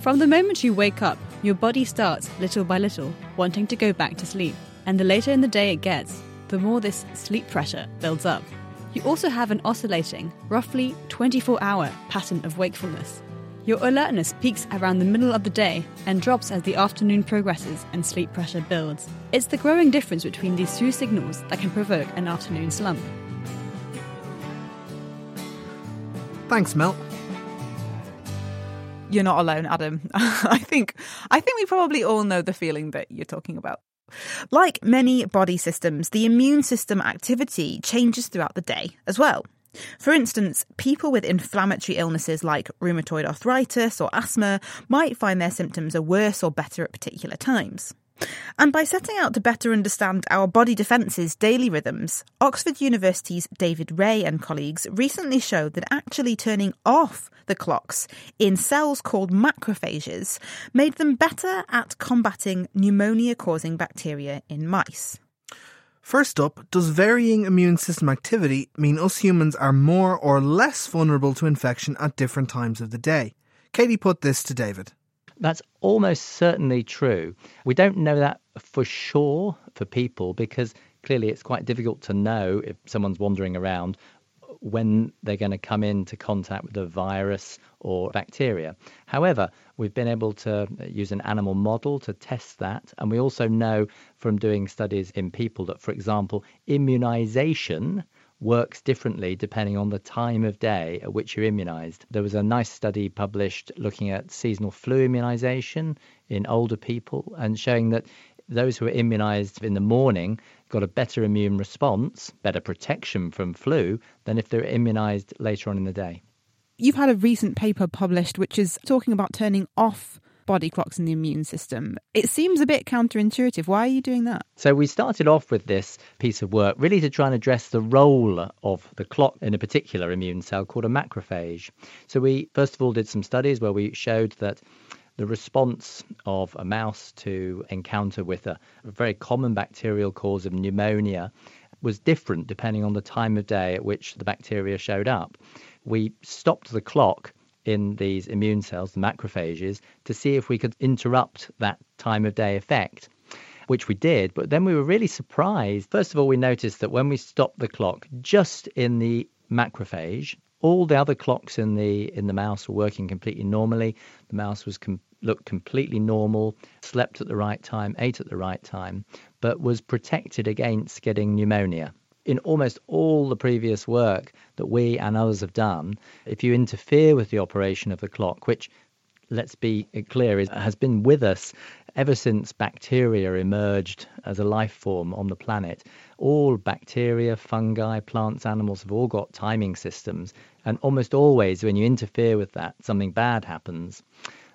From the moment you wake up, your body starts, little by little, wanting to go back to sleep, and the later in the day it gets, the more this sleep pressure builds up. You also have an oscillating, roughly 24 hour pattern of wakefulness. Your alertness peaks around the middle of the day and drops as the afternoon progresses and sleep pressure builds. It's the growing difference between these two signals that can provoke an afternoon slump. Thanks, Mel. You're not alone, Adam. I think I think we probably all know the feeling that you're talking about. Like many body systems, the immune system activity changes throughout the day as well. For instance, people with inflammatory illnesses like rheumatoid arthritis or asthma might find their symptoms are worse or better at particular times. And by setting out to better understand our body defences' daily rhythms, Oxford University's David Ray and colleagues recently showed that actually turning off the clocks in cells called macrophages made them better at combating pneumonia causing bacteria in mice. First up, does varying immune system activity mean us humans are more or less vulnerable to infection at different times of the day? Katie put this to David. That's almost certainly true. We don't know that for sure for people because clearly it's quite difficult to know if someone's wandering around when they're going to come into contact with a virus or bacteria. However, we've been able to uh, use an animal model to test that. And we also know from doing studies in people that, for example, immunization works differently depending on the time of day at which you're immunized. There was a nice study published looking at seasonal flu immunization in older people and showing that those who were immunized in the morning got a better immune response, better protection from flu, than if they're immunized later on in the day. You've had a recent paper published which is talking about turning off body clocks in the immune system. It seems a bit counterintuitive. Why are you doing that? So, we started off with this piece of work really to try and address the role of the clock in a particular immune cell called a macrophage. So, we first of all did some studies where we showed that the response of a mouse to encounter with a, a very common bacterial cause of pneumonia was different depending on the time of day at which the bacteria showed up. We stopped the clock in these immune cells, the macrophages, to see if we could interrupt that time of day effect, which we did. But then we were really surprised. First of all, we noticed that when we stopped the clock just in the macrophage, all the other clocks in the in the mouse were working completely normally. The mouse was com- looked completely normal, slept at the right time, ate at the right time, but was protected against getting pneumonia. In almost all the previous work that we and others have done, if you interfere with the operation of the clock, which let's be clear, is, has been with us ever since bacteria emerged as a life form on the planet. All bacteria, fungi, plants, animals have all got timing systems. And almost always, when you interfere with that, something bad happens.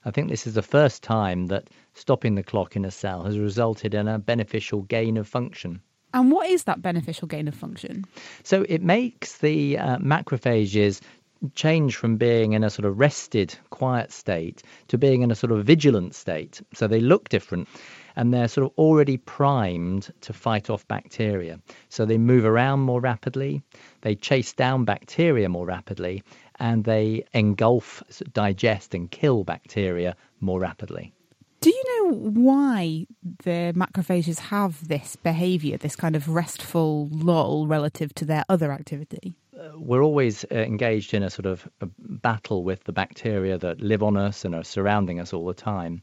I think this is the first time that stopping the clock in a cell has resulted in a beneficial gain of function. And what is that beneficial gain of function? So it makes the uh, macrophages change from being in a sort of rested, quiet state to being in a sort of vigilant state. So they look different and they're sort of already primed to fight off bacteria. So they move around more rapidly, they chase down bacteria more rapidly, and they engulf, digest, and kill bacteria more rapidly. Why the macrophages have this behavior, this kind of restful lull relative to their other activity? Uh, we're always uh, engaged in a sort of a battle with the bacteria that live on us and are surrounding us all the time.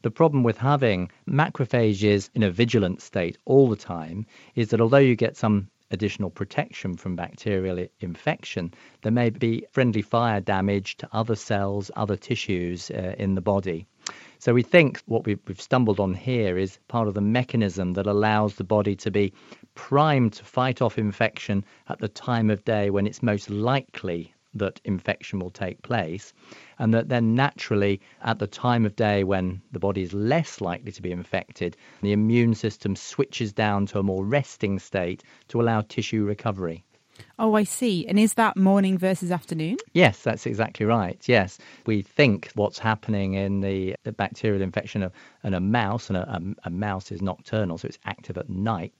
The problem with having macrophages in a vigilant state all the time is that although you get some additional protection from bacterial infection, there may be friendly fire damage to other cells, other tissues uh, in the body. So we think what we've, we've stumbled on here is part of the mechanism that allows the body to be primed to fight off infection at the time of day when it's most likely that infection will take place, and that then naturally, at the time of day when the body is less likely to be infected, the immune system switches down to a more resting state to allow tissue recovery. Oh, I see. And is that morning versus afternoon? Yes, that's exactly right. Yes. We think what's happening in the, the bacterial infection of and a mouse, and a, a, a, mouse is nocturnal, so it's active at night.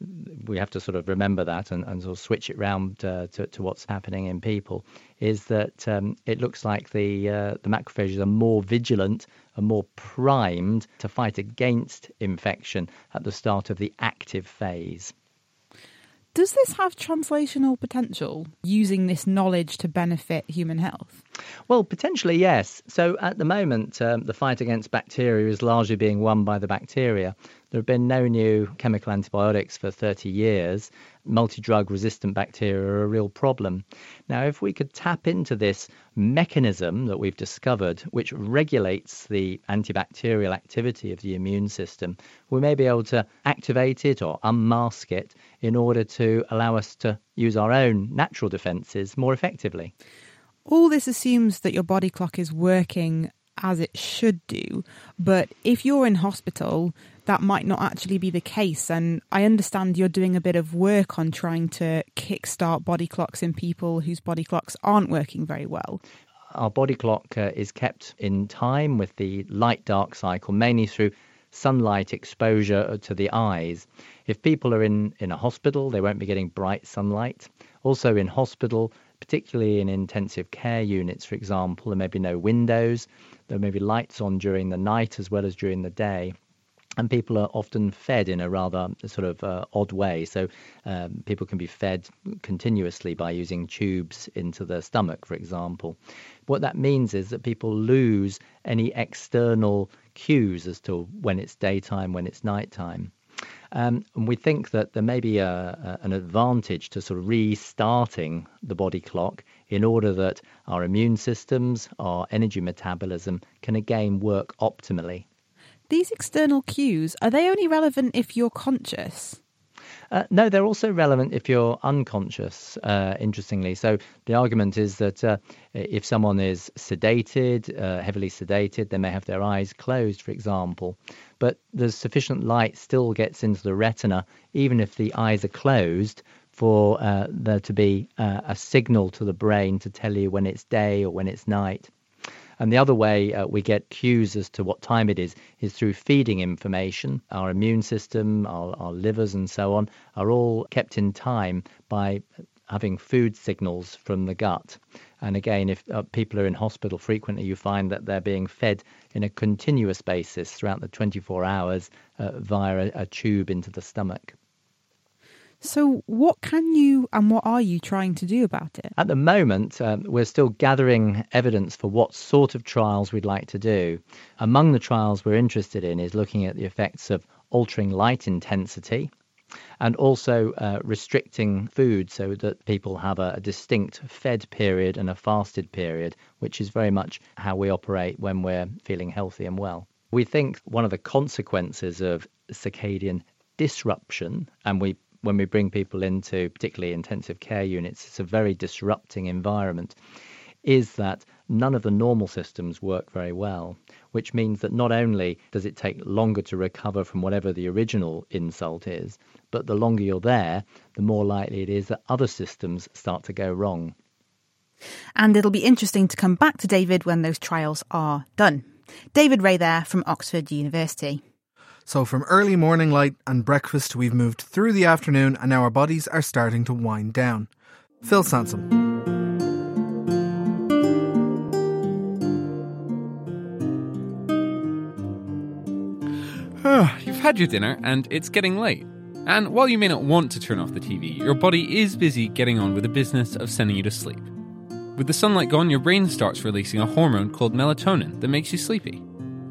We have to sort of remember that and, and sort of switch it round uh, to, to what's happening in people. Is that um, it looks like the uh, the macrophages are more vigilant, are more primed to fight against infection at the start of the active phase. Does this have translational potential using this knowledge to benefit human health? Well, potentially, yes. So at the moment, um, the fight against bacteria is largely being won by the bacteria. There have been no new chemical antibiotics for 30 years. Multi drug resistant bacteria are a real problem. Now, if we could tap into this mechanism that we've discovered, which regulates the antibacterial activity of the immune system, we may be able to activate it or unmask it in order to allow us to use our own natural defenses more effectively. All this assumes that your body clock is working as it should do. But if you're in hospital, that might not actually be the case. And I understand you're doing a bit of work on trying to kickstart body clocks in people whose body clocks aren't working very well. Our body clock uh, is kept in time with the light dark cycle, mainly through sunlight exposure to the eyes. If people are in, in a hospital, they won't be getting bright sunlight. Also, in hospital, particularly in intensive care units, for example, there may be no windows, there may be lights on during the night as well as during the day and people are often fed in a rather sort of uh, odd way. So um, people can be fed continuously by using tubes into the stomach, for example. What that means is that people lose any external cues as to when it's daytime, when it's nighttime. Um, and we think that there may be a, a, an advantage to sort of restarting the body clock in order that our immune systems, our energy metabolism can again work optimally these external cues, are they only relevant if you're conscious? Uh, no, they're also relevant if you're unconscious, uh, interestingly. So the argument is that uh, if someone is sedated, uh, heavily sedated, they may have their eyes closed, for example. But the sufficient light still gets into the retina, even if the eyes are closed, for uh, there to be uh, a signal to the brain to tell you when it's day or when it's night. And the other way uh, we get cues as to what time it is is through feeding information. Our immune system, our, our livers, and so on are all kept in time by having food signals from the gut. And again, if uh, people are in hospital frequently, you find that they're being fed in a continuous basis throughout the 24 hours uh, via a, a tube into the stomach. So, what can you and what are you trying to do about it? At the moment, um, we're still gathering evidence for what sort of trials we'd like to do. Among the trials we're interested in is looking at the effects of altering light intensity and also uh, restricting food so that people have a, a distinct fed period and a fasted period, which is very much how we operate when we're feeling healthy and well. We think one of the consequences of circadian disruption, and we when we bring people into particularly intensive care units, it's a very disrupting environment, is that none of the normal systems work very well, which means that not only does it take longer to recover from whatever the original insult is, but the longer you're there, the more likely it is that other systems start to go wrong. And it'll be interesting to come back to David when those trials are done. David Ray there from Oxford University. So, from early morning light and breakfast, we've moved through the afternoon and now our bodies are starting to wind down. Phil Sansom. Ah, you've had your dinner and it's getting late. And while you may not want to turn off the TV, your body is busy getting on with the business of sending you to sleep. With the sunlight gone, your brain starts releasing a hormone called melatonin that makes you sleepy.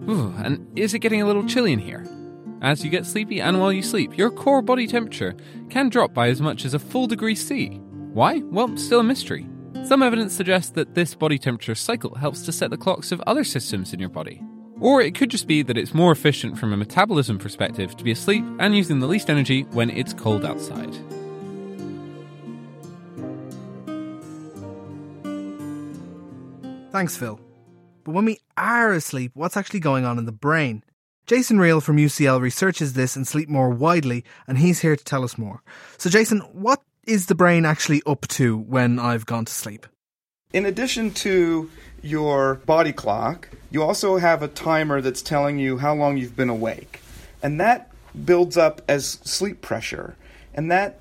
Ooh, and is it getting a little chilly in here? As you get sleepy and while you sleep, your core body temperature can drop by as much as a full degree C. Why? Well, still a mystery. Some evidence suggests that this body temperature cycle helps to set the clocks of other systems in your body. Or it could just be that it's more efficient from a metabolism perspective to be asleep and using the least energy when it's cold outside. Thanks, Phil. But when we are asleep, what's actually going on in the brain? Jason Rihel from UCL researches this and sleep more widely, and he's here to tell us more. So, Jason, what is the brain actually up to when I've gone to sleep? In addition to your body clock, you also have a timer that's telling you how long you've been awake. And that builds up as sleep pressure. And that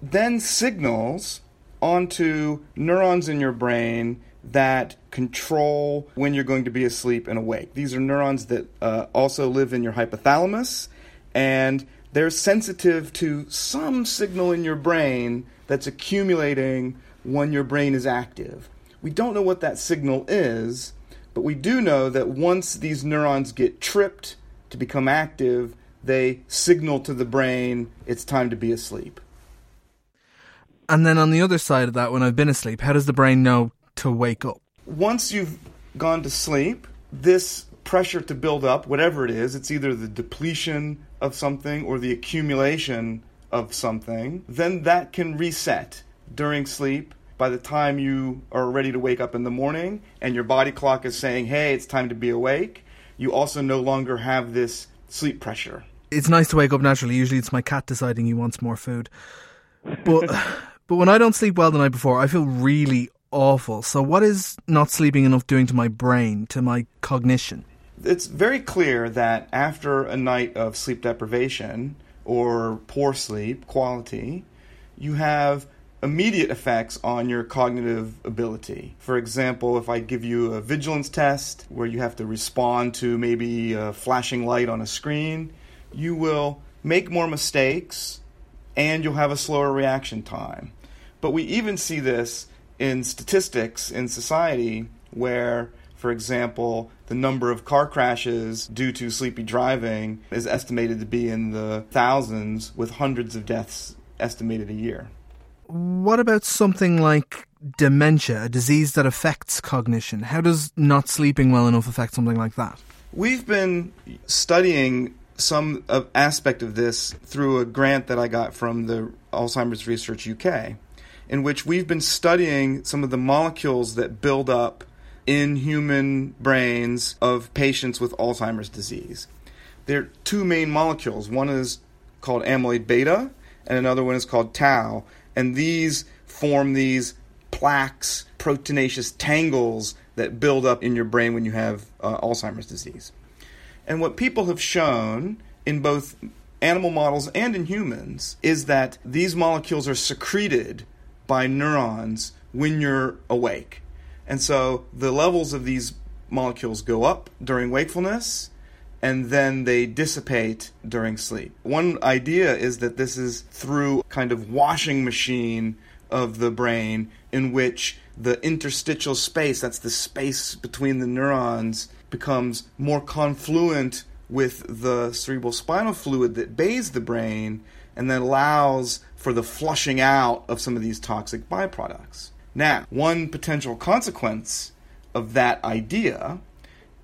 then signals onto neurons in your brain that control when you're going to be asleep and awake. These are neurons that uh, also live in your hypothalamus, and they're sensitive to some signal in your brain that's accumulating when your brain is active. We don't know what that signal is, but we do know that once these neurons get tripped to become active, they signal to the brain it's time to be asleep. And then on the other side of that, when I've been asleep, how does the brain know to wake up? Once you've gone to sleep, this pressure to build up, whatever it is, it's either the depletion of something or the accumulation of something, then that can reset during sleep. By the time you are ready to wake up in the morning and your body clock is saying, hey, it's time to be awake, you also no longer have this sleep pressure. It's nice to wake up naturally. Usually it's my cat deciding he wants more food. But but when I don't sleep well the night before, I feel really awful. So, what is not sleeping enough doing to my brain, to my cognition? It's very clear that after a night of sleep deprivation or poor sleep quality, you have immediate effects on your cognitive ability. For example, if I give you a vigilance test where you have to respond to maybe a flashing light on a screen, you will make more mistakes and you'll have a slower reaction time. But we even see this in statistics in society where, for example, the number of car crashes due to sleepy driving is estimated to be in the thousands, with hundreds of deaths estimated a year. What about something like dementia, a disease that affects cognition? How does not sleeping well enough affect something like that? We've been studying some aspect of this through a grant that I got from the Alzheimer's Research UK, in which we've been studying some of the molecules that build up in human brains of patients with Alzheimer's disease. There are two main molecules. One is called amyloid beta, and another one is called tau. And these form these plaques, proteinaceous tangles that build up in your brain when you have uh, Alzheimer's disease. And what people have shown in both animal models and in humans is that these molecules are secreted by neurons when you're awake. And so the levels of these molecules go up during wakefulness and then they dissipate during sleep. One idea is that this is through kind of washing machine of the brain in which the interstitial space, that's the space between the neurons, becomes more confluent with the cerebral spinal fluid that bathes the brain and then allows for the flushing out of some of these toxic byproducts. Now, one potential consequence of that idea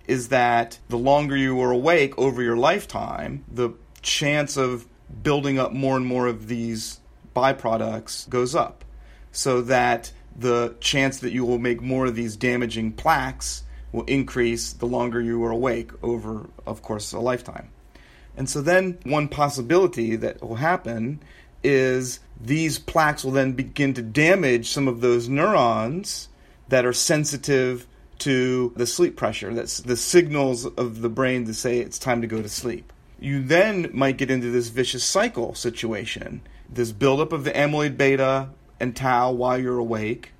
is that the longer you are awake over your lifetime, the chance of building up more and more of these byproducts goes up. So that the chance that you will make more of these damaging plaques will increase the longer you are awake over, of course, a lifetime. And so then one possibility that will happen is these plaques will then begin to damage some of those neurons that are sensitive to the sleep pressure. That's the signals of the brain to say it's time to go to sleep. You then might get into this vicious cycle situation. This buildup of the amyloid beta and tau while you're awake,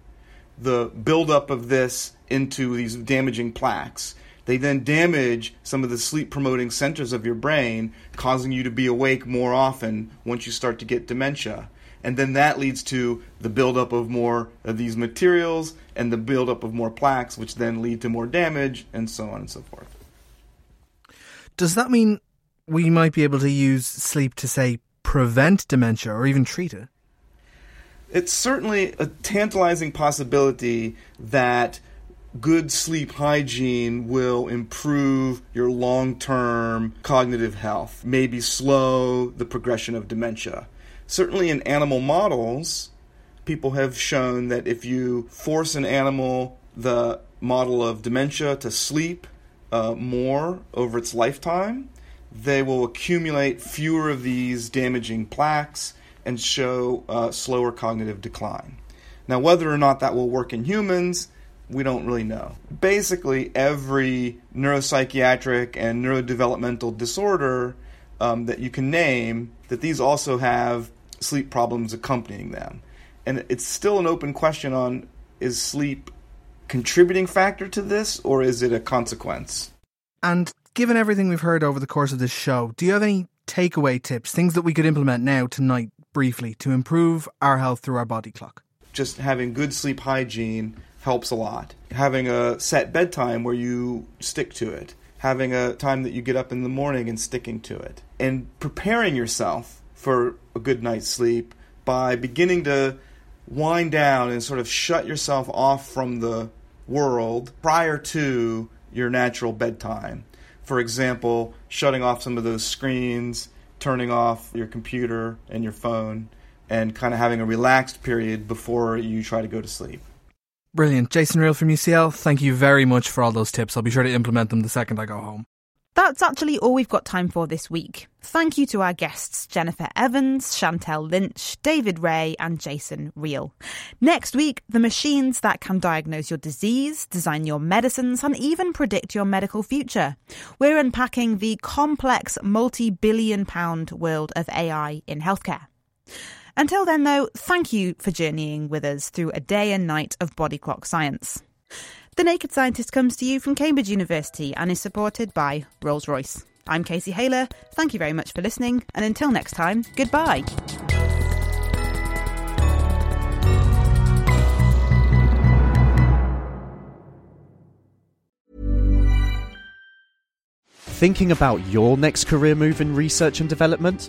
the buildup of this into these damaging plaques. They then damage some of the sleep promoting centers of your brain, causing you to be awake more often once you start to get dementia. And then that leads to the buildup of more of these materials and the buildup of more plaques, which then lead to more damage, and so on and so forth. Does that mean we might be able to use sleep to, say, prevent dementia or even treat it? It's certainly a tantalizing possibility that good sleep hygiene will improve your long term cognitive health, maybe slow the progression of dementia. Certainly, in animal models, people have shown that if you force an animal, the model of dementia, to sleep uh, more over its lifetime, they will accumulate fewer of these damaging plaques and show uh, slower cognitive decline. Now, whether or not that will work in humans, we don't really know. Basically, every neuropsychiatric and neurodevelopmental disorder um, that you can name, that these also have sleep problems accompanying them. And it's still an open question on is sleep contributing factor to this or is it a consequence? And given everything we've heard over the course of this show, do you have any takeaway tips, things that we could implement now tonight briefly to improve our health through our body clock? Just having good sleep hygiene helps a lot. Having a set bedtime where you stick to it. Having a time that you get up in the morning and sticking to it. And preparing yourself for a good night's sleep by beginning to wind down and sort of shut yourself off from the world prior to your natural bedtime. For example, shutting off some of those screens, turning off your computer and your phone, and kind of having a relaxed period before you try to go to sleep. Brilliant. Jason Rihel from UCL, thank you very much for all those tips. I'll be sure to implement them the second I go home. That's actually all we've got time for this week. Thank you to our guests Jennifer Evans, Chantel Lynch, David Ray, and Jason Rihel. Next week, the machines that can diagnose your disease, design your medicines, and even predict your medical future. We're unpacking the complex multi billion pound world of AI in healthcare. Until then, though, thank you for journeying with us through a day and night of body clock science. The Naked Scientist comes to you from Cambridge University and is supported by Rolls Royce. I'm Katie Haylor. Thank you very much for listening, and until next time, goodbye. Thinking about your next career move in research and development?